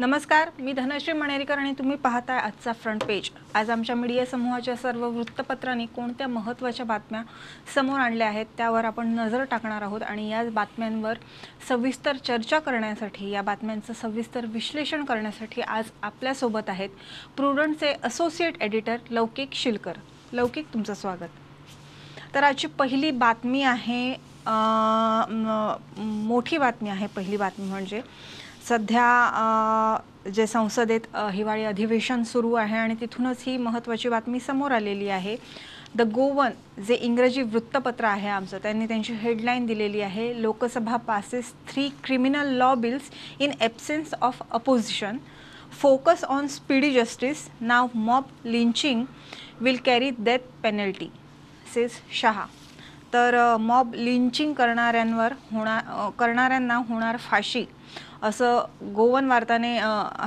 नमस्कार मी धनश्री मणेरीकर आणि तुम्ही पाहताय आजचा फ्रंट पेज आज आमच्या मीडिया समूहाच्या सर्व वृत्तपत्रांनी कोणत्या महत्त्वाच्या बातम्या समोर आणल्या आहेत त्यावर आपण नजर टाकणार आहोत आणि या बातम्यांवर सविस्तर चर्चा करण्यासाठी या बातम्यांचं सविस्तर विश्लेषण करण्यासाठी आज आपल्यासोबत आहेत प्रुडंटचे असोसिएट एडिटर लौकिक शिलकर. लौकिक तुमचं स्वागत. तर आजची पहिली बातमी आहे मोठी बातमी आहे पहिली बातमी म्हणजे सध्या जे संसदेत हिवाळी अधिवेशन सुरू आहे आणि तिथूनच ही महत्त्वाची बातमी समोर आलेली आहे. द गोवन जे इंग्रजी वृत्तपत्र आहे आमचं त्यांनी त्यांची हेडलाईन दिलेली आहे. Lok Sabha passes three criminal law bills in absence of opposition focus on speedy justice now mob lynching will carry death penalty says Shah तर मॉब लिंचिंग करणाऱ्यांवर होणार करणाऱ्यांना होणार फाशी. असं गोवन वार्ताने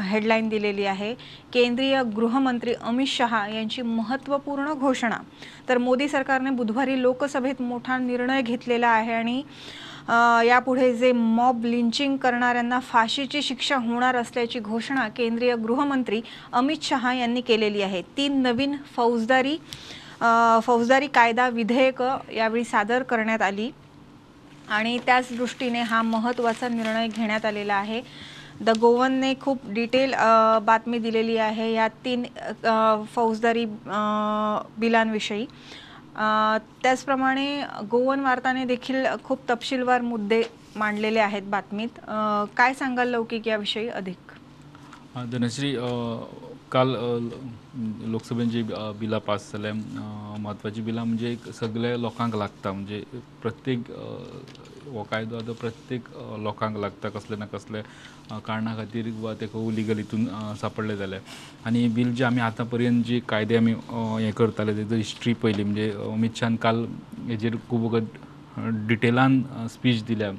हेडलाईन दिलेली आहे. केंद्रीय गृहमंत्री अमित शहा यांची महत्त्वपूर्ण घोषणा. तर मोदी सरकारने बुधवारी लोकसभेत मोठा निर्णय घेतलेला आहे आणि यापुढे जे मॉब लिंचिंग करणाऱ्यांना फाशीची शिक्षा होणार असल्याची घोषणा केंद्रीय गृहमंत्री अमित शहा यांनी केलेली आहे. तीन नवीन फौजदारी फौजदारी कायदा विधेयकं यावेळी सादर करण्यात आली. आणि त्याच दृष्टीने हा महत्त्वाचा निर्णय घेण्यात आलेला आहे. द गोवनने खूप डिटेल बातमी दिलेली आहे या तीन फौजदारी बिलांविषयी. त्याचप्रमाणे गोवन वार्ताने देखील खूप तपशीलवार मुद्दे मांडलेले आहेत बातमीत. काय सांगाल लौकिक याविषयी अधिक? धनश्री काल लोकसभेन जी बिलां पास जाल्या म्हत्वाची बिलां म्हणजे सगळ्या लोकांक लागता. म्हणजे प्रत्येक हो कायदो आतां प्रत्येक लोकांक लागता कसले ना कसले कारणां खातीर वा तेका लिगल हितून सापडले जाल्यार आनी बील जे आमी आतां पर्यंत जे कायदे आमी हें करताले तेजो हिस्ट्री पयली. म्हणजे अमित शान काल हेजेर खूब वगत डिटेलान स्पीच दिल्या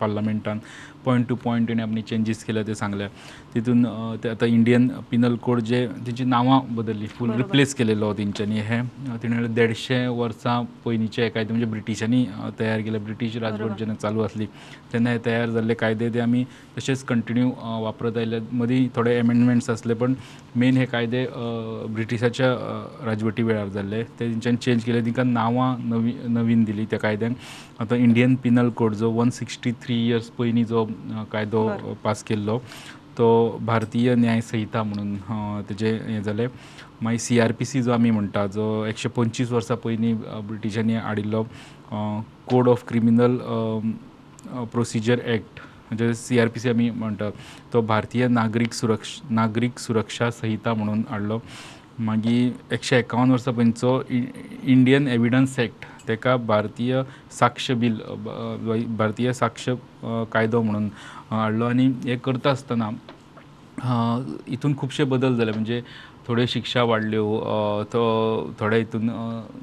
पार्लमेंटान पॉयंट टू पॉयंट तेणें आपली चेंजीस केल्या ते सांगल्या. तितून ते आतां इंडियन पिनल कोड जे तेंची नांवां बदलली. फूल. रिप्लेस केलेलो तेंच्यांनी हे. तिणें देडशे वर्सां पयलींचे कायदे म्हणजे ब्रिटिशांनी तयार केले. ब्रिटीश राजवट. जेन्ना चालू आसली तेन्ना हे तयार जाल्ले कायदे ते आमी तशेंच कंटिन्यू वापरत आयले मदीं थोडे एमेंडमेंट्स आसले पण मेन हे कायदे ब्रिटिशाच्या राजवटी वेळार जाल्ले ते तेंच्यांनी चेंज केले. तिका नांवां नवी नवीन दिली त्या कायद्यांक आतां इंडियन पिनल कोड जो वन सिक्स्टी थ्री इयर्स पयलीं जो कायदो. पास केल्लो तो भारतीय न्याय संहिता म्हणून तेजे तेजें हें जालें मागीर सी आर पी सी जो आमी म्हणटा जो एकशे पंचवीस वर्सां पयलीं ब्रिटिशांनी हाडिल्लो code of criminal procedure act म्हणजे सी आर पी सी आमी म्हणटा तो भारतीय नागरीक सुरक्ष नागरीक सुरक्षा संहिता म्हणून हाडलो मागीर एकशे एकावन्न वर्सां पयलींचो इंडियन एविडन्स एक्ट ताका भारतीय साक्ष बील भारतीय साक्ष कायदो म्हणून हाडलो आनी हें करता आसतना हितून खुबशे बदल जाले म्हणजे थोड्यो शिक्षा वाडल्यो तो थोड्या हितून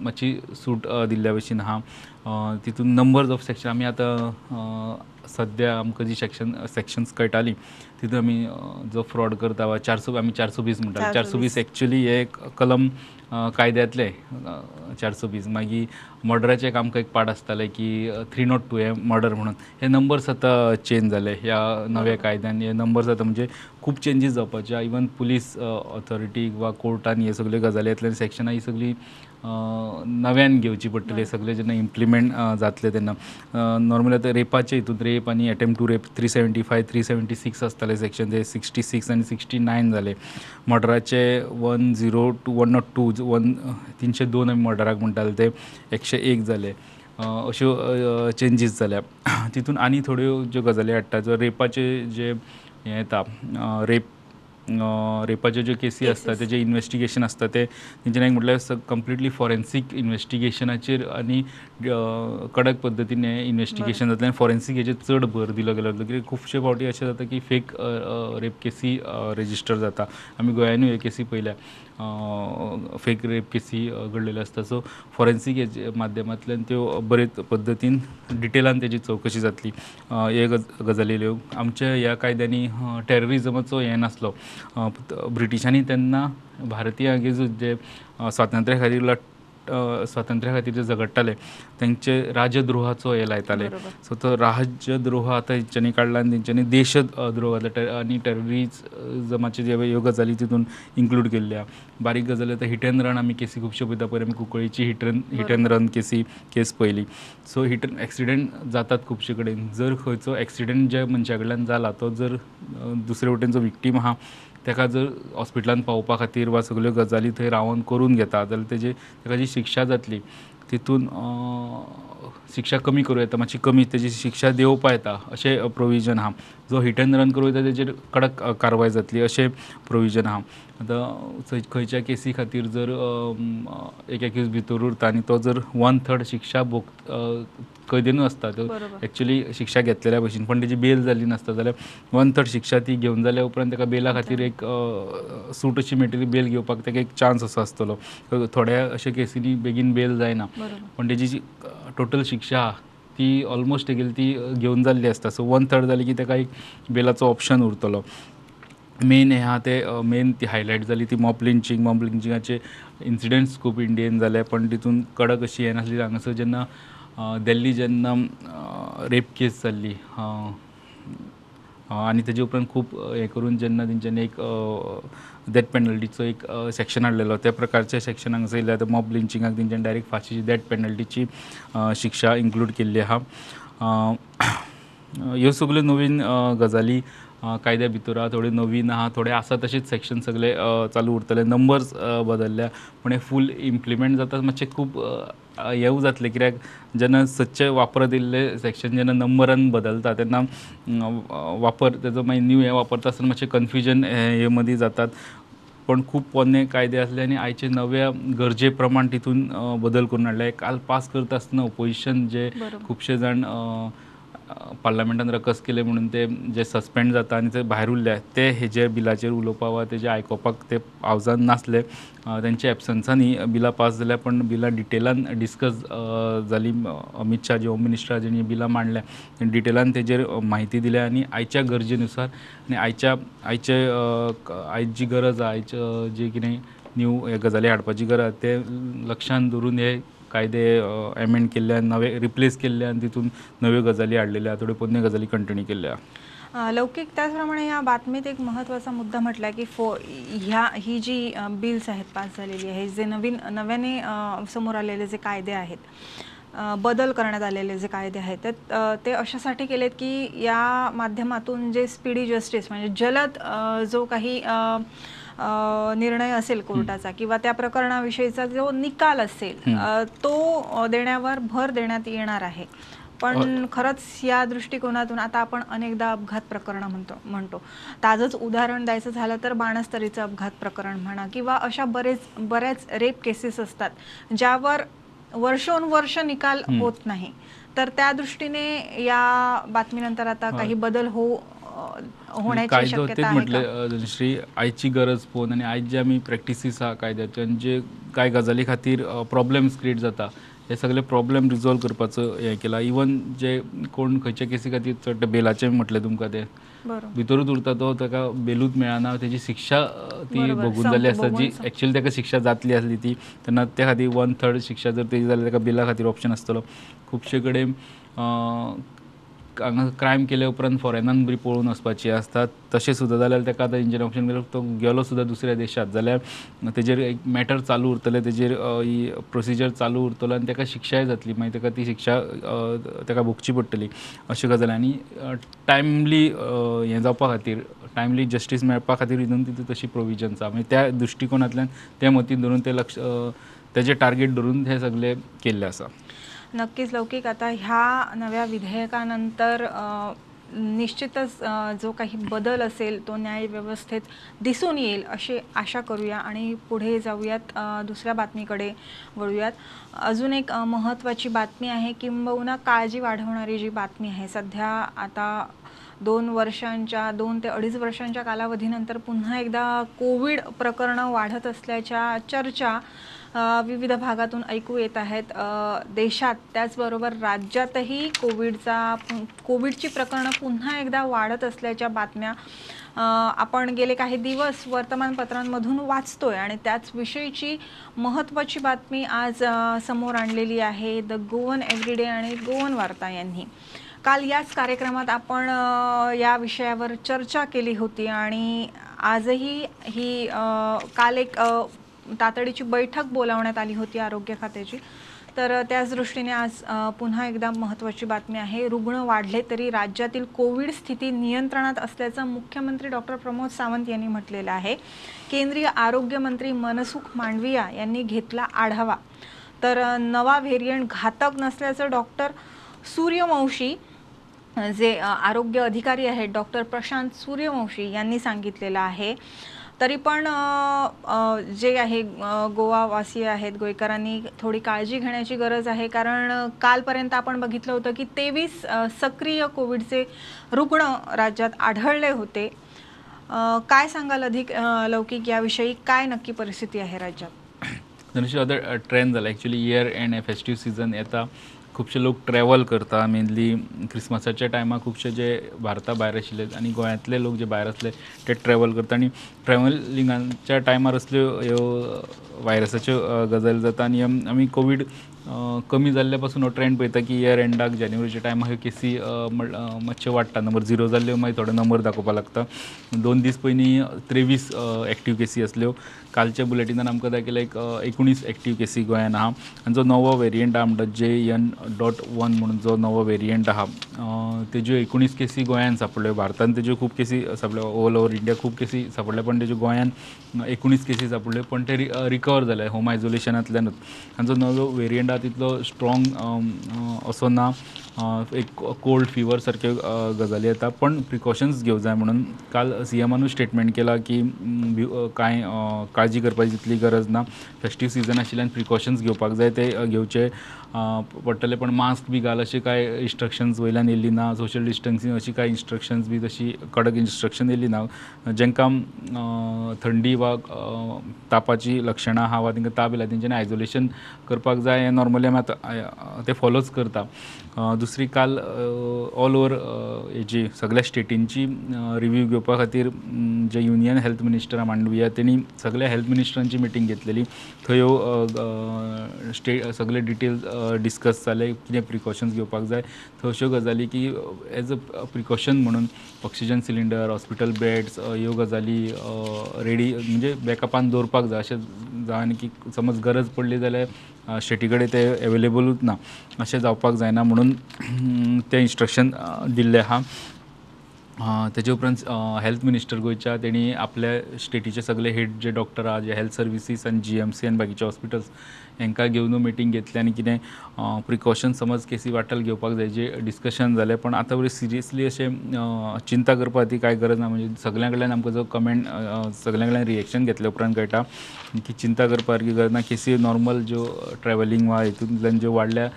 मातशी सूट दिल्ल्या भशेन आहा तितून नंबर्स ऑफ सेक्शन आमी आतां सद्या आमकां जी सेक्शन सेक्शन्स कळटाली तितून आमी जो फ्रॉड करता वा चारसो आमी चारसो वीस म्हणटा चारसो वीस एक्चुली हे एक कलम कायद्यांतले अ, चारसो वीस मागीर मर्डराचें एक आमकां एक पार्ट आसतालें की थ्री नॉट टू हे मर्डर म्हणून. हे नंबर्स आतां चेंज जाले ह्या नव्या कायद्यान हे नंबर्स आतां म्हणजे खूब चेंजीस जावपाचे. इवन पुलीस ऑथॉरिटीक वा कोर्टान हे सगल्यो गजालींतल्यान सेक्शनां ही सगळीं नव्यान घेवची पडटली सगळे जेन्ना इम्प्लिमेंट जातले तेन्ना नॉर्मली आतां रेपाचे हितून रेप आनी attempt to rape three seventy five three seventy six आसताले सेक्शन ते सिक्स्टी सिक्स आनी सिक्स्टी नायन जाले मर्डराचे one zero two one not two one तिनशे दोन आमी मर्डराक म्हणटाले ते एकशे एक जाले अश्यो चेंजीस जाल्या तितून आनी थोड्यो ज्यो गजाली हाडटा जो रेपाचे जे हें येता रेप रेपाच्यो ज्यो केसी आसता Cases. तेजें इन्वेस्टिगेशन आसता ते तेंच्यानी एक म्हटल्यार कंप्लिटली फॉरेन्सीक इन्वेस्टिगेशनाचेर आनी कडक पद्दतीन हें इन्वेस्टिगेशन जातलें आनी फॉरेन्सीक हेजेर चड भर दिलो गेलो कित्याक खुबशे फावटी अशें जाता की फेक रेप केसी रेजिस्टर जाता. आमी गोंयानूय हे केसी पयल्या फेक रेप केसी अ, घडलेल्यो आसता सो फॉरेन्सीक हेजे माध्यमांतल्यान त्यो बरे पद्दतीन डिटेलान तेजी चवकशी जातली. हे गज आमच्या ह्या कायद्यांनी टॅररिजमाचो हें नासलो. ब्रिटिशांनी तेन्ना भारतीय जे स्वातंत्र्या खातीर लड स्वातंत्र्या खातीर जे झगडटाले तेंचे राजद्रोहाचो हे लायताले. सो तो राजद्रोह आतां हेंच्यांनी काडला आनी तेंच्यांनी देशद्रोह घातला आनी टेररिजमाचे जे ह्यो गजाली तितून इन्क्लूड केल्ल्या बारीक गजाली आतां हिट एंड रन आमी केसी खुबश्यो पळयता पयर आमी कुंकळीची hit run hit and run KC case पयली सो हिट एक्सिडेंट जातात खुबशे कडेन जर खंयचो एक्सिडेंट ज्या मनशा कडल्यान जाला तो जर दुसरे वटेन जो विक्टीम आहा तेका जर हॉस्पिटलांत पावोवपा खातीर वा सगल्यो गजाली थंय रावन करून घेता जाल्यार तेजी ताका जी शिक्षा जातली तितून शिक्षा कमी करूं येता मातशी कमी तेजी शिक्षा देंवोवपा येता अशें प्रोविजन आहा जो हिट एंड रन करूं येता तेजेर कडक कारवाय जातली अशें प्रोविजन आहा आतां खंय- खंयच्या केसी खातीर जर एक एक्यूज भितर उरता आनी तो जर वन थर्ड शिक्षा भोग कैदेनूच आसता तो. एक्चुली शिक्षा घेतलेल्या भशेन पण तेजी बेल जाल्ली नासता जाल्यार वन थर्ड शिक्षा ती घेवन जाल्या उपरांत ताका बेला खातीर एक सूट अशी मेळटली बेल घेवपाक ताका एक चान्स असो आसतलो थोड्या अशा केसींनी बेगीन बेल जायना. पण तेजी जी टोटल शिक्षा आहा ती ऑलमोस्ट तेगेली ती घेवन जाल्ली आसता सो वन थर्ड जाली की ताका एक बेलाचो ऑप्शन उरतलो. मेन ह्या आहा ते मेन ती हायलायट जाली ती मॉप लिंचिंग मॉप लिंचिंगाचे इन्सिडेंट्स खूब इंडियेन जाले पण तितून कडक अशी हें नासली हांगासर जेन्ना दिल्ली जेन्ना रेप केस जाल्ली आनी तेजे उपरांत खूब हें हे करून जेन्ना तेंच्यांनी एक डेथ पेनल्टीचो एक सेक्शन हाडलेलो त्या प्रकारचे सेक्शन हांगासर येयले आतां मॉब लिंचिंगाक तेंच्यानी डायरेक्ट फाशीची डेथ पेनल्टीची शिक्षा इन्क्लूड केल्ली आहा ह्यो सगल्यो नवीन गजाली कायद्या भितर आहा थोड्यो नवीन आहा थोडे आसा तशेच सेक्शन सगळे चालू उरतले. नंबर्स बदलल्या. पण हे फूल इम्प्लिमेंट जाता मातशें खूब हेवू जातलें. कित्याक जेन्ना सदचे वापरत येयल्ले सेक्शन जेन्ना नंबरान बदलता तेन्ना वापर तेजो मागीर न्यू हे वापरता आसतना मातशें कन्फ्युजन हे मदीं जातात. पण खूब पोन्ने कायदे आसले आनी आयचे नव्या गरजे प्रमाण तितून बदल करून हाडले काल पास करता आसतना ओपोजिशन जे. खुबशे जाण पार्लमेंटान रकस केले म्हणून ते जे सस्पेंड जाता आनी ते भायर उरले ते हेजे बिलाचेर उलोवपा वा तेजे आयकोपाक ते हावजान नासले तेंच्या एबसन्सांनी बिलां पास जाल्या पण बिलां डिटेलान डिस्कस जालीं अमित शाह जे होम मिनिस्टर जेणी बिलां मांडल्या डिटेलान तेजेर म्हायती दिल्या आनी आयच्या गरजेनुसार आनी आयच्या आयचे अ, आयज जी गरज आहा आयच्या जे कितें न्यू हे गजाली हाडपाची गरज ते लक्षांत दवरून हे कायदे एमेंड केले नवे रिप्लेस केले आणि तितून नव्यो गजाली हाडलेल्या थोड्यो पोरण्यो गजाली कंटिन्यू केल्या. लौकिक त्याचप्रमाणे या बातमीत एक महत्त्वाचा मुद्दा म्हटला की फो ह्या ही जी बिल्स आहेत पास झालेली आहे जे नवीन नव्याने समोर आलेले जे कायदे आहेत बदल करण्यात आलेले जे कायदे आहेत तर ते अशासाठी केलेत की या माध्यमातून जे स्पीडी जस्टिस म्हणजे जलद जो काही निर्णय असेल कोर्टाचा किंवा त्या प्रकरणाविषयीचा जो निकाल असेल तो देण्यावर भर देण्यात येणार आहे. पण खरंच या दृष्टिकोनातून आता आपण अनेकदा अपघात प्रकरण म्हणतो म्हणतो. ताजंच उदाहरण द्यायचं झालं तर बाणस्तरीचं अपघात प्रकरण म्हणा किंवा अशा बरेच बऱ्याच रेप केसेस असतात ज्यावर वर्षोनवर्ष निकाल होत नाही. तर त्या दृष्टीने या बातमीनंतर आता काही बदल हो अ, होण्याची शक्यता तेच आहे म्हटले का? श्री आयची गरज पळोवन आनी आयज जे आमी प्रॅक्टिसीस आहा कायद्याचे आनी जे कांय गजाली खातीर प्रॉब्लेम्स क्रिएट जाता हे सगळे प्रॉब्लेम रिजॉल्व करपाचो हें केला. इवन जे कोण खंयच्या केसी खातीर चड बेलाचें म्हटलें तुमकां तें बरोबर. भितरूच उरता तो ताका बेलूच मेळना तेजी शिक्षा अ, ती बरोबर, भोगून जाल्ली आसता जी भोगून एक्चुअली ताका शिक्षा जातली आसली ती तेन्ना त्या खातीर वन थर्ड शिक्षा जर तेजी जाल्यार ताका बेला खातीर ऑप्शन आसतलो. खुबशे कडेन अ, हांगा क्रायम केले उपरांत फॉरेनान बरी पळोवन वचपाची आसता तशें सुद्दां जाल्यार ताका आतां इंडियन ऑप्शन केल्यार तो गेलो सुद्दां दुसऱ्या देशांत. जाल्यार तेजेर एक मॅटर चालू उरतले. तेजेर ही प्रोसिजर चालू उरतलो आनी ताका शिक्षाय जातली. मागीर ताका ती शिक्षा ताका भोगची पडटली अश्यो गजाली आनी टायमली हें जावपा खातीर टायमली जस्टीस मेळपा खातीर हितून तितून तशी प्रोविजन्स आसा मागीर त्या दृश्टिकोनांतल्यान ते मतीन धरून ते लक्ष अ, तेजे टार्गेट धरून हे सगळे केल्ले आसा नक्कीच लौकिक. आता ह्या नव्या विधेयकानंतर निश्चितच जो काही बदल असेल तो न्यायव्यवस्थेत दिसून येईल अशी आशा करूया आणि पुढे जाऊयात दुसऱ्या बातमीकडे वळूयात. अजून एक महत्त्वाची बातमी आहे किंबहुना काळजी वाढवणारी जी बातमी आहे सध्या आता दोन वर्षांच्या दोन ते अडीच वर्षांच्या कालावधीनंतर पुन्हा एकदा कोविड प्रकरणं वाढत असल्याच्या चर्चा विविध भागातून ऐकू येत आहेत. देशात त्याचबरोबर राज्यातही कोविडचा कोविडची प्रकरणं पुन्हा एकदा वाढत असल्याच्या बातम्या आपण गेले काही दिवस वर्तमानपत्रांमधून वाचतोय आणि त्याच विषयीची महत्त्वाची बातमी आज समोर आणलेली आहे द गोवन एव्हरीडे आणि गोवन वार्ता यांनी. काल याच कार्यक्रमात आपण या विषयावर चर्चा केली होती आणि आजही ही काल एक तातडीची बैठक बोलावण्यात आली होती आरोग्य खात्याची. तर त्याच दृष्टीने आज पुन्हा एकदा महत्त्वाची बातमी आहे. रुग्ण वाढले तरी राज्यातील कोविड स्थिती नियंत्रणात असल्याचं मुख्यमंत्री डॉक्टर प्रमोद सावंत यांनी म्हटलेलं आहे. केंद्रीय आरोग्यमंत्री मनसुख मांडविया यांनी घेतला आढावा. तर नवा व्हेरियंट घातक नसल्याचं डॉक्टर सूर्यवंशी जे आरोग्य अधिकारी आहेत डॉक्टर प्रशांत सूर्यवंशी यांनी सांगितलेलं आहे. तरी पण जे आहे गोवावासी आहेत गोयकरांनी थोडी काळजी घेण्याची गरज आहे. कारण कालपर्यंत आपण बघितलं होतं की तेवीस सक्रिय कोविडचे रुग्ण राज्यात आढळले होते. काय सांगाल अधिक लौकिक याविषयी? काय नक्की परिस्थिती आहे राज्यात? धनुष्य ट्रेंड झाला. Actually year end festive season येता खुबशे लोक ट्रॅव्हल करता. मेनली क्रिसमसाच्या टायमार खुबशे जे भारता भायर आशिल्ले आनी गोंयांतले लोक जे भायर आसले ते ट्रॅव्हल करता. आनी ट्रॅव्हलिंगाच्या टायमार असल्यो ह्यो व्हायरसाच्यो गजाली जाता. आनी आमी कोवीड कमी जाल्ल्या पासून हो ट्रेंड पळयता की इयर एंडाक जानेवारीच्या टायमार केसी मातशे मातश्यो वाडटा नंबर झिरो जाल्ल्यो मागीर थोडे नंबर दाखोवपाक लागता. दोन दीस पयलीं त्रेवीस एक्टीव केसी आसल्यो कालच्या बुलेटिनान आमकां दाखयलें एक एकुणीस एक्टीव केसी गोंयान आहा आनी जो नवो वेरियंट आहा म्हणटा जे एन डॉट वन म्हणून जो नवो वेरियंट आहा तेज्यो एकुणीस केसी गोंयान सापडल्यो भारतान तेज्यो खूब केसी सापडल्यो ऑल ओवर इंडिया खूब केसी सापडल्या पण तेज्यो गोंयान एकुणीस केसी सापडल्यो पण ते रिकवर जाले होम आयसोलेशनांतल्यानूच आनी जो नवो वेरियंट आहा तितलो स्ट्रॉंग असो ना एक कोल्ड फिवर सारक्यो गजाली येता पण प्रिकॉशन्स घेवंक जाय म्हणून. काल सी स्टेटमेंट केला की कांय काळजी करपाची तितली गरज ना फेस्टीव सीझन आशिल्ल्यान प्रिकॉशन्स घेवपाक जाय ते घेवचे पडटले पण मास्क बी घाल अशें कांय इन्स्ट्रक्शन्स वयल्यान येयल्ली ना सोशल डिस्टन्सींग अशी कांय इन्स्ट्रक्शन्स बी तशी कडक इन्स्ट्रक्शन येयल्ली ना. जेंकां थंडी वा तापाची लक्षणां आहा वा तांकां ताप येयला तेंच्यांनी आयसोलेशन करपाक जाय हें नॉर्मली आमी आतां ते फॉलोच करता. दुसरी काल ऑल ओवर हेजी सगळ्या स्टेटींची रिव्ह्यू घेवपा खातीर जे युनियन हेल्थ मिनिस्टर मांडविया तेणी सगळ्या हेल्थ मिनिस्टरांची मिटींग घेतलेली. थंय ह्यो स्टे सगळे डिटेल्स डिस्कस जालें कितें प्रिकॉशन्स घेवपाक जाय. थंय अश्यो गजाली की एज अ प्रिकॉशन म्हणून ऑक्सिजन सिलिंडर हॉस्पिटल बेड्स ह्यो गजाली रेडी म्हणजे बॅकअपान दवरपाक जाय. अशें जावन की समज गरज पडली जाल्यार स्टेटी कडेन ते एवेलेबलूच ना. अशें जावपाक जायना म्हणून तें इन्स्ट्रक्शन दिल्लें आहा तेजे उपरांत हेल्थ मिनिस्टर गोंयच्या तेणी आपल्या स्टेटीचे सगळे हेड जे डॉक्टर आहा जे हेल्थ सर्विसीस आनी जी एम सी आनी बाकीचे हॉस्पिटल्स हेंकां घेवन मिटींग घेतली आनी कितें प्रिकॉशन समज केसी वाट्याल घेवपाक जाय जे डिस्कशन जालें पण आतां बरी सिरियसली अशें चिंता करपा ती कांय गरज ना म्हणजे सगल्या कडल्यान आमकां जो कमेंट सगल्या कडल्यान रिएक्शन घेतल्या उपरांत कळटा की चिंता करपा सारकी गरज ना केसी नॉर्मल ज्यो ट्रॅव्हलिंग वा हितूंतल्यान ज्यो वाडल्या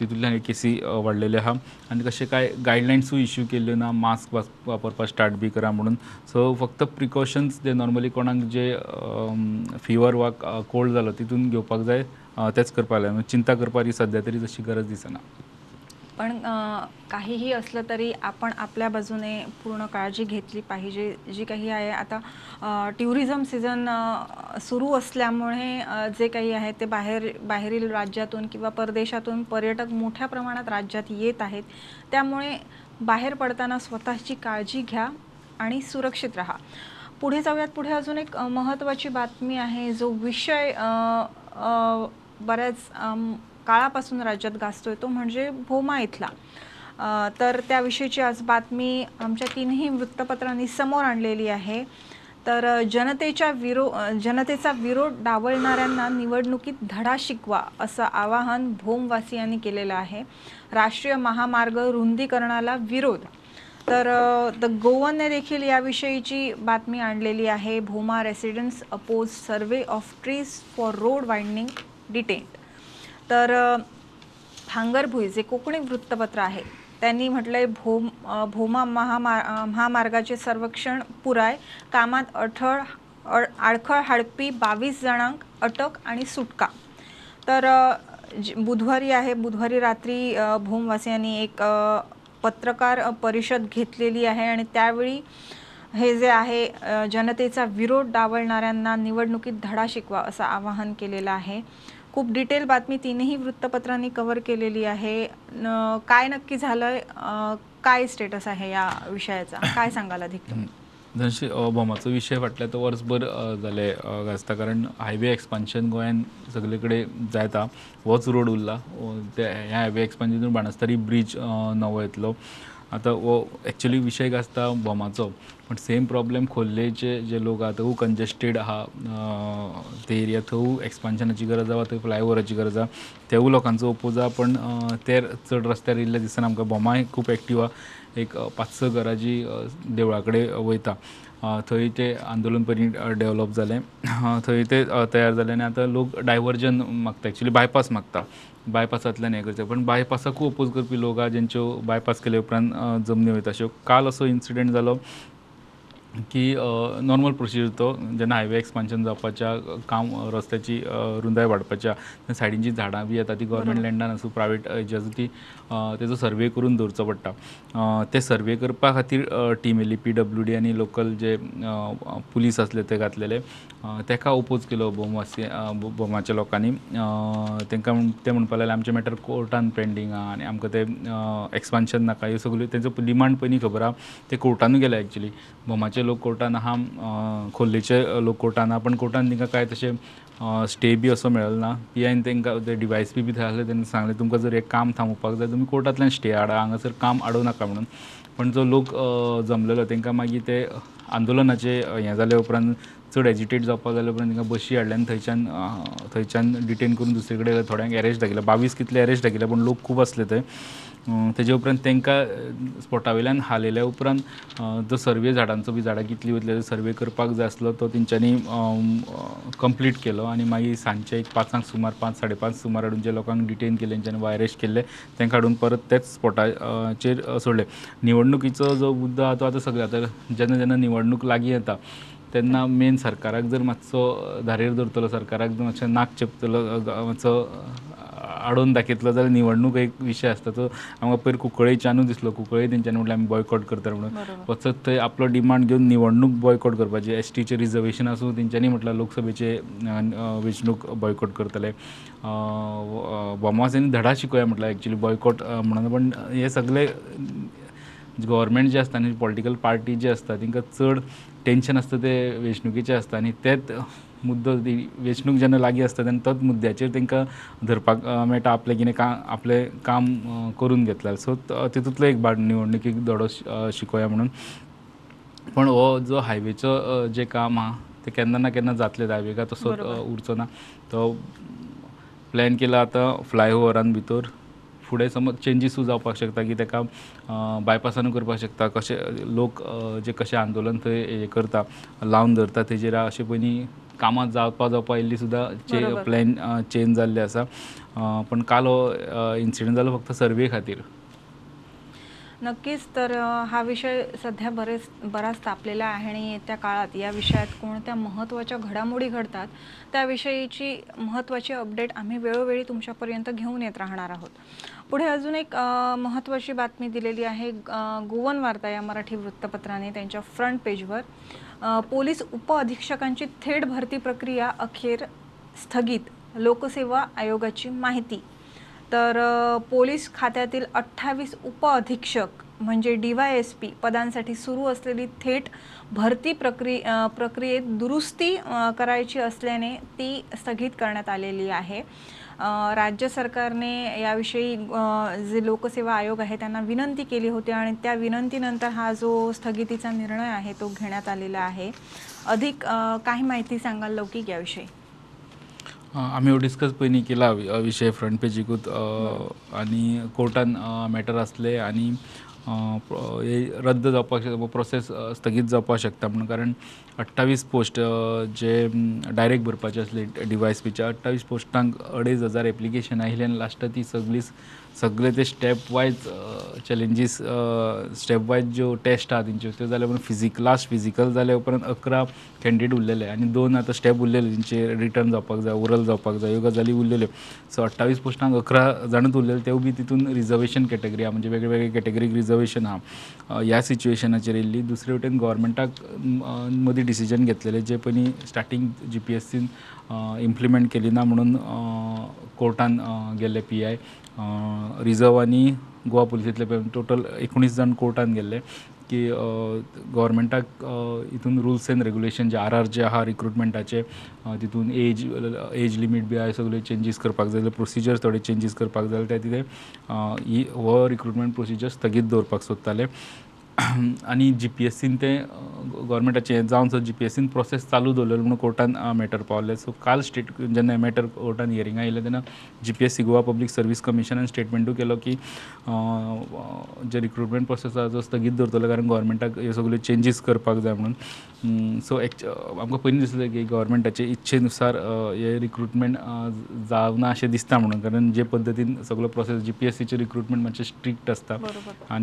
तितूंतल्यान केसी अ, वाडलेल्यो आहा. आनी कशें कांय गायडलायन्सूय इश्यू केल्ल्यो ना मास्क वापरपाक स्टार्ट बी करा म्हणून. सो फक्त प्रिकॉशन्स जे नॉर्मली कोणाक जे फिवर वा कोल्ड जालो तितून घेवपाक जाय. तेच करपाक चिंता करपाची सध्या तरी तशी गरज दिसना. पण काहीही असलं तरी आपण आपल्या बाजूने पूर्ण काळजी घेतली पाहिजे. जी काही आहे आता टुरिझम सीझन सुरू असल्यामुळे जे काही आहे ते बाहेर बाहेरील राज्यातून किंवा परदेशातून पर्यटक मोठ्या प्रमाणात राज्यात येत आहेत. त्यामुळे बाहेर पडताना स्वतःची काळजी घ्या आणि सुरक्षित राहा. पुढे जाऊयात. पुढे अजून एक महत्त्वाची बातमी आहे जो विषय बऱ्याच काळापासून राज्यात गाजतोय तो म्हणजे भोमा इथला. तर त्याविषयीची आज बातमी आमच्या तीनही वृत्तपत्रांनी समोर आणलेली आहे. तर जनतेच्या विरो जनतेचा विरोध डावलणाऱ्यांना निवडणुकीत धडा शिकवा असं आवाहन भोमवासियांनी केलेलं आहे. राष्ट्रीय महामार्ग रुंदीकरणाला विरोध तर द गोवनने देखील याविषयीची बातमी आणलेली आहे. Bhoma residents oppose survey of trees for road widening डिटेंट तर भांगरभुई जे कोकणी वृत्तपत्र आहे त्यांनी म्हटलंय भोम भोमा महामा महामार्गाचे सर्वेक्षण पुराय कामात अडथळ अड आडखळ हाडपी बावीस जणांक अटक आणि सुटका. तर बुधवारी आहे बुधवारी रात्री भूमवासियांनी एक पत्रकार परिषद घेतलेली आहे आणि त्यावेळी हे जे आहे जनतेचा विरोध डावलणाऱ्यांना निवडणुकीत धडा शिकवा असं आवाहन केलेलं आहे. खूप डिटेल बातमी तीनही वृत्तपत्रांनी कव्हर केलेली आहे. न- काय नक्की झालंय काय स्टेटस आहे या विषयाचा? काय सांगाल अधिक तुम्ही? जशें भोमाचो विशय फाटल्या तो वर्सभर अ, जाले गाजता. कारण हायवे एक्सपान्शन गोंयान सगळे कडेन जायता. होच रोड उरला. ह्या हायवे एक्सपान्शनातून बाणस्तारी ब्रीज नवो येतलो. आतां हो एक्चुली विशय गाजता भोमाचो पण सेम प्रॉब्लेम खोर्लेचे जे लोक आहा थंय कंजेस्टेड आहा ते एरिया थंय एक्सपान्शनाची गरज आहा थंय फ्लायओवराची गरज आहा. तेवूय लोकांचो ओपोज आहा. पण ते चड रस्त्यार येयल्ले दिसान आमकां भोमाय खूब एक्टीव आहा. एक पांच स घरां जी देवळा कडेन वयता थंय ते आंदोलन परी डेवलप जालें थंय ते तयार जाले आनी आतां लोक डायवर्जन मागता एक्चुअली बायपास मागता बायपासांतल्यान हें करचें पण बायपासाकूय ओपोज करपी लोक आहा जेंच्यो बायपास केले उपरांत जमनी वयता अश्यो काल असो इन्सिडेंट जालो की नॉर्मल प्रोसिजर तो जेन्ना हायवे एक्सपान्शन जावपाच्या काम रस्त्याची रुंदाय वाडपाच्या सायडीन जी झाडां बी येता ती गव्हर्मेंट लँडान आसूं प्रायवेट हेज्या ती अ, तेजो सर्वे करून दवरचो पडटा ते सर्वे करपा खातीर टीम येयली पी डब्ल्यू डी आनी लोकल जे पुलीस आसले ते घातलेले. तेका ओपोज केलो बोमवासी बोमाच्या लोकांनी? तांकां तेंकां म्हण- ते म्हणपा लागले आमचे मॅटर कोर्टान पेंडींग आहा आनी आमकां ते एक्सपान्शन नाका. ह्यो सगल्यो तेंचो डिमांड पयलीं खबर आहा ते कोर्टानूय गेले एक्चुली बोमाचे लोक कोर्टान आहा खोर्लेचे लोक कोर्टान आहा पण कोर्टान तांकां कांय तशें स्टे बी असो मेळलो ना? पी आयन तांकां ते डिवायस बी थंय आसले तेंणी सांगलें तुमकां जर एक काम थांबोवपाक जाय तुमी कोर्टांतल्यान स्टे हाडा हांगासर काम आडोवं नाका म्हणून. पण जो लोक जमलेलो तेंकां मागीर ते आंदोलनाचे हें जाले उपरांत चड एजिटेट जावपाक जाल्या उपरांत तांकां बशी हाडल्यान थंयच्यान थंयच्यान डिटेन करून दुसरे कडेन थोड्यांक एरेस्ट दाखयले. बावीस कितले एरेस्ट दाखयले पूण लोक खूब आसले थंय तेजे उपरांत तांकां स्पोटा वयल्यान हालयल्या उपरांत जो सर्वे झाडांचो बी झाडां कितली वयतले सर्वे करपाक जाय आसलो तो तेंच्यांनी कंप्लीट केलो. आनी मागीर सांजचे एक पांचांक सुमार पांच साडे पांच सुमार हाडून जे लोकांक डिटेन केले तेंच्यांनी वायरस अरेस्ट केल्ले तांकां हाडून परत तेच स्पोटाचेर सोडले. निवडणुकीचो जो मुद्दो आहा तो आतां सगळे आतां जेन्ना जेन्ना निवडणूक लागीं येता तेन्ना मेन सरकाराक जर मातसो धारेर धरतलो सरकाराक जर मातशें नाक चेपतलो मातसो आडोवन दाखयतलो जाल्यार निवडणूक एक विशय आसता तो आमकां पयर कुंकळ्ळेच्यानूय दिसलो. कुंकळ्ळे तेंच्यांनी म्हटलें आमी बॉयकॉट करता म्हणून. वचत थंय आपलो डिमांड घेवन निवडणूक बॉयकॉट करपाची एस टीचे रिजर्वेशन आसूं तेंच्यांनी म्हटलां लोकसभेचे वेंचणूक बॉयकॉट करतले. बोमावासिंनी धडा शिकोया म्हटलं एक्चुली बॉयकॉट म्हणून. पण हे सगळे गव्हर्मेंट जे आसता आनी पॉलिटिकल पार्टी जे आसता तेंकां चड टेन्शन आसता ते वेंचणुकेचें आसता आनी तेच मुद्दो वेंचणूक जेन्ना लागीं आसता तेन्ना तोच मुद्द्याचेर तेंकां धरपाक मेळटा आपलें कितें काम आपलें काम करून घेतल्यार सो तितूंतलो एक भाग निवडणुकीक धडो शिकोया म्हणून. पण हो जो हायवेचो जें काम आहा तें केन्ना ना केन्ना जातलें हायवे काय तसो उरचो ना. तो प्लॅन केला आतां फ्लायओवरान भितर. फुडें समज चेंजीसूय जावपाक शकता की तेका बायपासानूय करपाक शकता. कशे लोक जे कशें आंदोलन थंय हें करता लावन धरता तेजेर अशें पयलीं कामां जावपा जावपा येयल्ली सुद्दां चे. प्लॅन चेंज जाल्ले आसा पण काल हो इन्सिडंट जालो फक्त सर्वे खातीर. नक्कीच तर हा विषय सध्या बरेच बराच तापलेला आहे आणि येत्या काळात या विषयात कोणत्या महत्त्वाच्या घडामोडी घडतात त्याविषयीची महत्त्वाची अपडेट आम्ही वेळोवेळी तुमच्यापर्यंत घेऊन येत राहणार आहोत. पुढे अजून एक महत्त्वाची बातमी दिलेली आहे गोवन वार्ता या मराठी वृत्तपत्राने त्यांच्या फ्रंट पेजवर पोलीस उपअधीक्षकांची थेट भरती प्रक्रिया अखेर स्थगित. लोकसेवा आयोगाची माहिती. तर पोलीस खात्यातील अठ्ठावीस उपअधीक्षक म्हणजे डी वाय एस पी पदांसाठी सुरू असलेली थेट भरती प्रक्रि प्रक्रियेत दुरुस्ती करायची असल्याने ती स्थगित करण्यात आलेली आहे. राज्य सरकारने याविषयी जे लोकसेवा आयोग आहे त्यांना विनंती केली होती आणि त्या विनंतीनंतर हा जो स्थगितीचा निर्णय आहे तो घेण्यात आलेला आहे. अधिक काही माहिती सांगाल लौकिक याविषयी? अ, आमी हो डिस्कस पयलीं केला वि- विशय फ्रंट पेजीकूच आनी कोर्टान मॅटर आसले आनी अ, अ, प्र- हे रद्द जावपाक शकता प्रोसेस स्थगीत जावपाक शकता म्हणून. कारण अठ्ठावीस पोस्ट जे डायरेक्ट भरपाचे आसले डिवायस पीच्या अठ्ठावीस पोस्टांक अडेज हजार एप्लिकेशन आयिल्ले आनी लास्ट ती सगळी सगळे ते step wise challenges step wise ज्यो टेस्ट आहा तेंच्यो त्यो जाल्या उपरांत फिजिक लास्ट फिजिकल जाल्या उपरांत अकरा कॅन्डिडेट उरलेले आनी दोन आतां स्टेप उरलेले तेंचे रिटर्न जावपाक जाय ओरल जावपाक जाय ह्यो गजाली उरलेल्यो सो अठ्ठावीस पोस्टांक अकरा जाणूच उरलेले तेवूय बी तितून रिजर्वेशन कॅटेगरी आहा म्हणजे वेगळे वेगळे कॅटेगरीक रिजर्वेशन आहा ह्या सिच्युएशनाचेर येयल्ली दुसरे वटेन गोवोरमेंटाक मदीं डिसिजन घेतलेले जे पयलीं स्टार्टींग जी पी एस सीन इम्प्लिमेंट केली ना म्हणून कोर्टान गेल्ले पी आय रिजर्व आनी गोवा पुलिसेंतले टोटल एकुणीस जाण कोर्टान गेल्ले की गव्हर्मेंटाक हितून रुल्स एंड रेगुलेशन जे आर आर जे आहा रिक्रुटमेंटाचे तितून एज एज लिमीट बी आहा सगळे चेंजीस करपाक जाय प्रोसिजर्स थोडे चेंजीस करपाक जाय ते कितें ही हो रिक्रुटमेंट प्रोसिजर स्थगीत दवरपाक सोदताले. आनी जी पी एस सीन ते गव्हर्मेंटाचें हें जावन सो जी पी एस सीन प्रोसेस चालू दवरलेलो म्हणून कोर्टान मॅटर पावले. सो काल स्टेट जेन्ना मॅटर कोर्टान हियरिंग आयिल्लें तेन्ना G P S C Goa public service कमिशनान स्टेटमेंटूय केलो की जे रिक्रुटमेंट प्रोसेस आहा तो स्थगीत दवरतलो कारण गव्हर्मेंटाक ह्यो सगल्यो चेंजीस करपाक जाय म्हणून. सो एक्च आमकां पयलीं दिसलें की गव्हर्मेंटाचे इच्छेनुसार हे रिक्रुटमेंट जावना अशें दिसता म्हणून. कारण जे पद्दतीन सगळो प्रोसेस जी पी एस सीचे रिक्रुटमेंट मातशें स्ट्रिक्ट आसता अ,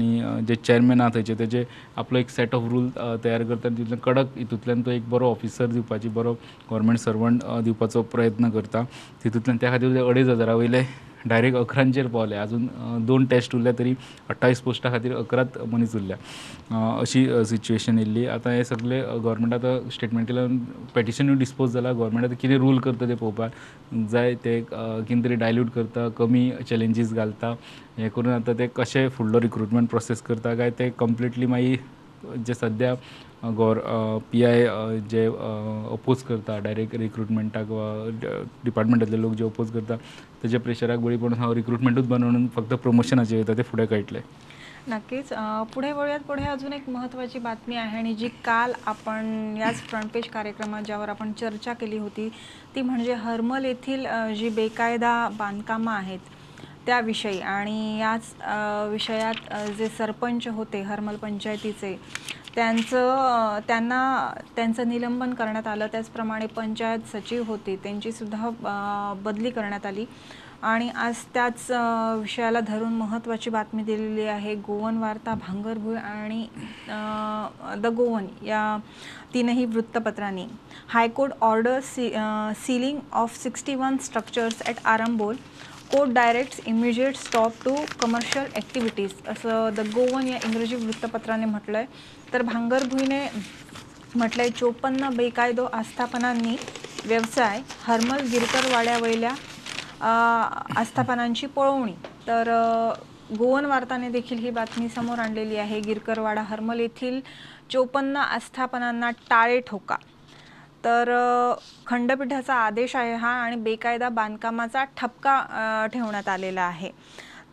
जे चेअरमॅन आहा थंयचे म्हणजे तेजे आपलो एक सेट ऑफ रूल तयार करता आनी तितूंतल्यान कडक हितूंतल्यान तो एक बरो ऑफिसर दिवपाची बरो गव्हर्मेंट सर्वंट दिवपाचो प्रयत्न करता. तितूंतल्यान त्या खातीर अडेज हजारा वयले डायरेक्ट अकरांचेर पावले अजून दोन टेस्ट उरल्या तरी अठ्ठावीस पोस्टा खातीर अकरात मनीस उरल्या. अशी सिच्युएशन येयल्ली आतां हे सगळे गोवोरमेंट आतां स्टेटमेंट केल्यान पेटिशनूय डिस्पोज जाला गोवोरमेंट आतां कितें रूल करता तें पळोवपाक जाय ते कितें तरी डायल्यूट करता कमी चॅलेंजीस घालता. हें करून आतां ते कशें फुडलो रिक्रुटमेंट प्रोसेस करता? काय ते कंप्लिटली मागीर जे सद्या गोर पी आय जे अपोज करता डायरेक्ट रिक्रुटमेंटाक डिपार्टमेंटांतले लोक जे अपोज करता तेजे प्रेशराक बळी पडून हांव रिक्रुटमेंटूच बनवून फक्त प्रमोशनाचे वयता ते फुडें कळटलें नक्कीच पुढे वळूयात पुढे अजून एक महत्त्वाची बातमी आहे आणि जी काल आपण याच फ्रंट पेज कार्यक्रमात ज्यावर आपण चर्चा केली होती ती म्हणजे हरमल येथील जी बेकायदा बांधकामं आहेत त्याविषयी. आणि याच विषयात जे सरपंच होते हरमल पंचायतीचे त्यांचं त्यांना त्यांचं निलंबन करण्यात आलं. त्याचप्रमाणे पंचायत सचिव होते. त्यांचीसुद्धा बदली करण्यात आली. आणि आज त्याच विषयाला धरून महत्त्वाची बातमी दिलेली आहे. गोवन वार्ता भांगरभूय आणि द गोवन या तीनही वृत्तपत्रांनी. High court order see sealing of sixty one structures at Arambol. Court directs immediate stop to commercial activities असं द गोवन या इंग्रजी वृत्तपत्राने म्हटलं आहे तर भांगरभुईने म्हटलं आहे चोपन्न बेकायदो आस्थापनांनी व्यवसाय हरमल गिरकरवाड्यावयल्या आस्थापनांची पळवणी. तर गोवन वार्ताने देखील ही बातमी समोर आणलेली आहे. गिरकरवाडा हरमल येथील चोपन्न आस्थापनांना टाळे ठोका. तर खंडपीठाचा आदेश आहे हा आणि बेकायदा बांधकामाचा ठपका ठेवण्यात आलेला आहे.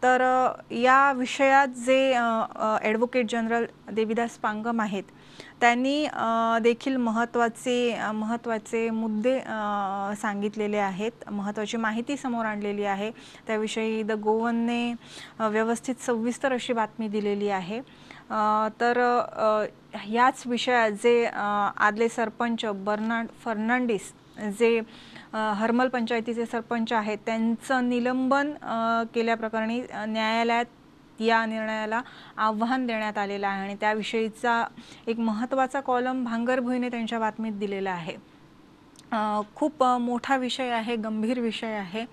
तर या विषयात जे ॲडव्होकेट जनरल देविदास पांगम आहेत त्यांनी देखील महत्त्वाचे महत्त्वाचे मुद्दे सांगितलेले आहेत महत्त्वाची माहिती समोर आणलेली आहे. त्याविषयी द गोवनने व्यवस्थित सविस्तर अशी बातमी दिलेली आहे. तर ह्याच विषयात जे आदले सरपंच बर्नाड फर्नांडिस जे हरमल पंचायतीचे सरपंच आहेत त्यांचं निलंबन केल्याप्रकरणी न्यायालयात या निर्णयाला आव्हान देण्यात आलेलं आहे आणि त्याविषयीचा एक महत्त्वाचा कॉलम भांगरभुईने त्यांच्या बातमीत दिलेला आहे. खूप मोठा विषय आहे गंभीर विषय आहे.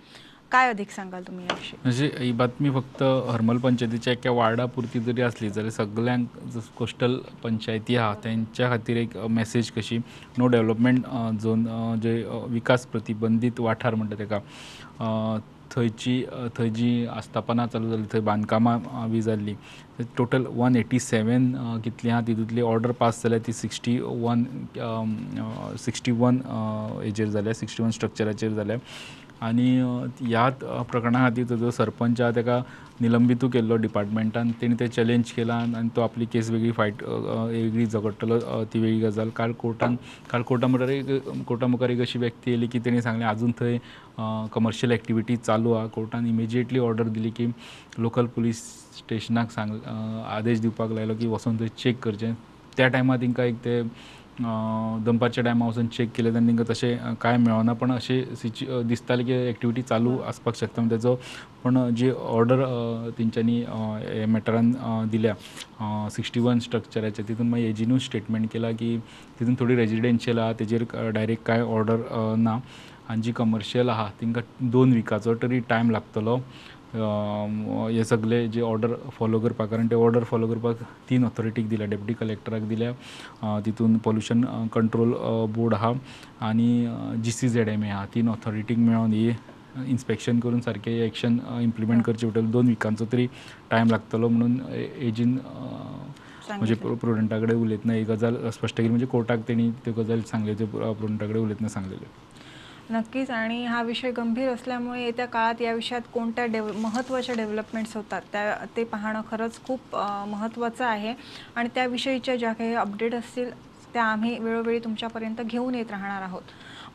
काय अधिक सांगाल तुम्ही याविषयी? म्हणजे ही बातमी फक्त हरमल पंचायतीच्या एका वार्डापुरती जरी असली जाल्यार सगल्यांक कोस्टल पंचायती आहा तेंच्या खातीर एक मॅसेज कशी नो डेव्हलपमेंट झोन जे विकास प्रतिबंधीत वाठार म्हणटा तेका थंयची थंय जी आस्थापनां चालू जाली थंय बांदकामां बी जाल्ली टोटल वन एटी सेवन कितली आहा तितूंतली ऑर्डर पास जाल्या ती सिक्स्टी वन सिक्स्टी वन हेजेर जाल्या सिक्स्टी वन स्ट्रक्चराचेर जाल्या आनी ह्याच प्रकरणा खातीर ताजो सरपंच आहा ताका निलंबितू केल्लो डिपार्टमेंटान. तेणी ते चॅलेंज केला आनी तो आपली केस वेगळी फायट वेगळी झगडटलो ती वेगळी गजाल. काल कोर्टान काल कोर्टा मुखार एक कोर्टा मुखार एक अशी व्यक्ती येयली की तेणी सांगलें आजून थंय कमर्शियल एक्टिविटी चालू आहा कोर्टान इमिजिएटली ऑर्डर दिली की लोकल पुलीस स्टेशनाक सांग आदेश दिवपाक लायलो की वचोन थंय चॅक करचें. त्या टायमार तांकां एक ते दनपारच्या टायमार वचून चॅक केलें तेन्ना तांकां तशें कांय मेळना पण अशें सिच्यु दिसतालें की एक्टिविटी चालू आसपाक शकता ताजो पण जी ऑर्डर तेंच्यांनी मॅटरान दिल्या सिक्स्टी वन स्ट्रक्चराचेर तितून मागीर एजीनूच स्टेटमेंट केला की तितून थोडी रेजिडेन्शियल आहा तेजेर डायरेक्ट कांय ऑर्डर ना आनी जी कमर्शियल आहा तांकां दोन विकाचो तरी टायम लागतलो. हे सगळे जे ऑर्डर फॉलो करपा कारण ते ऑर्डर फॉलो करपाक तीन ऑथॉरिटीक दिल्या डेप्युटी कलेक्टराक दिल्या. अ, तितून पोल्युशन कंट्रोल बोर्ड आहा आनी G C Z M A आहा तीन ऑथॉरिटीक मेळोन ही इन्स्पेक्शन करून सारकें एक्शन इम्प्लिमेंट करचें. पडटलें दोन विकांचो तरी टायम लागतलो म्हणून एजीन म्हणजे. प्रुडंटा कडेन उलयतना ही गजाल स्पश्ट केली. म्हणजे कोर्टाक तेणी त्यो गजाल सांगले त्यो प्रुडंटा कडेन उलयतना सांगलेल्यो नक्कीच. आणि हा विषय गंभीर असल्यामुळे येत्या काळात या विषयात कोणत्या डेव महत्त्वाच्या डेव्हलपमेंट्स होतात त्या ते पाहणं खरंच खूप महत्त्वाचं आहे. आणि त्याविषयीच्या ज्या काही अपडेट असतील त्या आम्ही वेळोवेळी तुमच्यापर्यंत घेऊन येत राहणार आहोत.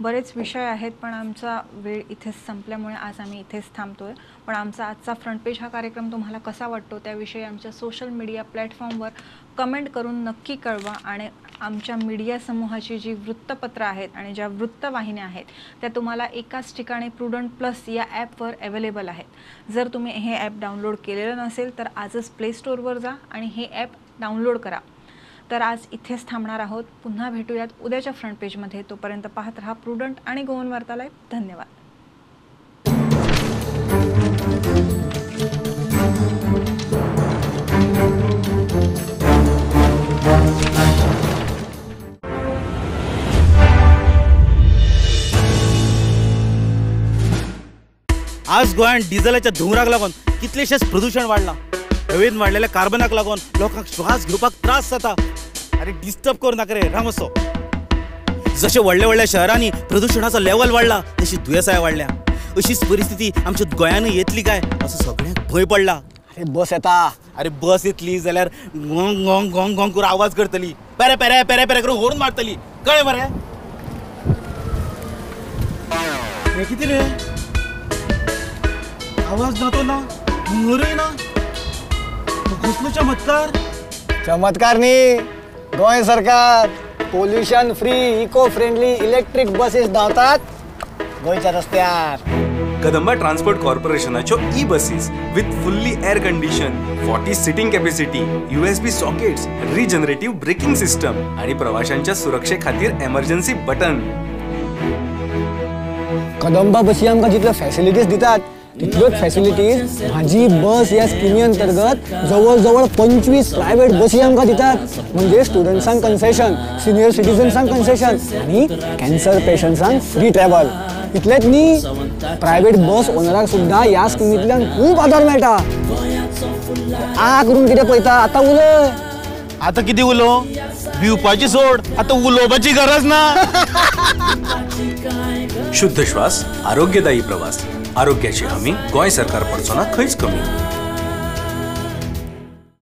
बरेच विषय आहेत पण आमचा वेळ इथेच संपल्यामुळे आज आम्ही इथेच थांबतोय. पण आमचा आजचा फ्रंट पेज हा कार्यक्रम तुम्हाला कसा वाटतो त्याविषयी आमच्या सोशल मीडिया प्लॅटफॉर्मवर कमेंट करून नक्की कळवा आणि आमच्या मीडिया समूहाची जी वृत्तपत्र आहेत आणि ज्या वृत्तवाहिन्या आहेत त्या तुम्हाला एकाच ठिकाणी प्रुडंट प्लस या ॲपवर अवेलेबल आहेत. जर तुम्ही हे ॲप डाउनलोड केलेलं नसेल तर आजच प्ले स्टोअरवर जा आणि हे ॲप डाउनलोड करा. तर आज इथेच थांबणार आहोत. पुन्हा भेटूयात उद्याच्या फ्रंट पेजमध्ये तोपर्यंत पाहत राहा प्रुडंट आणि गोवन वार्तालाय. धन्यवाद. गोंयांत डिझेलाच्या धुंवराक लागून कितलेशेच प्रदूषण वाडलां हवेन वाडलेल्या कार्बनाक लागून लोकांक श्वास घेवपाक त्रास जाता. अरे डिस्टर्ब करू नाका रे राम असो जशे व्हडल्या व्हडल्या शहरांनी प्रदूषणाचो लेवल वाडला तशी दुयेंसाय वाडल्या अशीच परिस्थिती आमच्या गोंयानूय येतली काय? असो सगळ्यांक भंय पडला. अरे बस येता. अरे बस येतली जाल्यार गोंग गोंग गोंग गोंग करून आवाज करतली. पेरे पेरे पेरे पेरे करून होर्न मारतली. कळ्ळें मरे हे कितें रे? आवाज ना तो ना हुंगरय ना. कसलो चमत्कार चमत्कार न्ही गोंय सरकार pollution free eco friendly electric buses धांवतात. गोंयच्या रस्त्यार Kadamba transport कॉर्पोरेशनाच्यो E buses with fully air condition forty seating capacity USB sockets regenerative braking system आणि प्रवाशांच्या सुरक्षे खातीर एमर्जन्सी बटन कदंबा बसी आमकां जितल्यो फॅसिलिटीज दितात तितल्योच फॅसिलिटीज माझी बस ह्या स्किमी अंतर्गत जवळ जवळ पंचवीस प्रायव्हेट बसी आमकां दितात म्हणजे स्टुडंट्सांक कन्सेशन सिनियर सिटीजन्सांक कन्सेशन आणि कॅन्सर पेशंट्सांक फ्री ट्रॅव्हल इतलेंच न्ही प्रायव्हेट बस ओनराक सुद्दां ह्या स्किमींतल्यान खूब आदार मेळटा आ करून कितें पळयता आतां उलय आता किती उलो? भिवपाची सोड. आता उलोवपाची गरज ना. शुद्ध श्वास आरोग्यदायी प्रवास. आरोग्याची हमी गोंय सरकार पडचो ना खंयच कमी.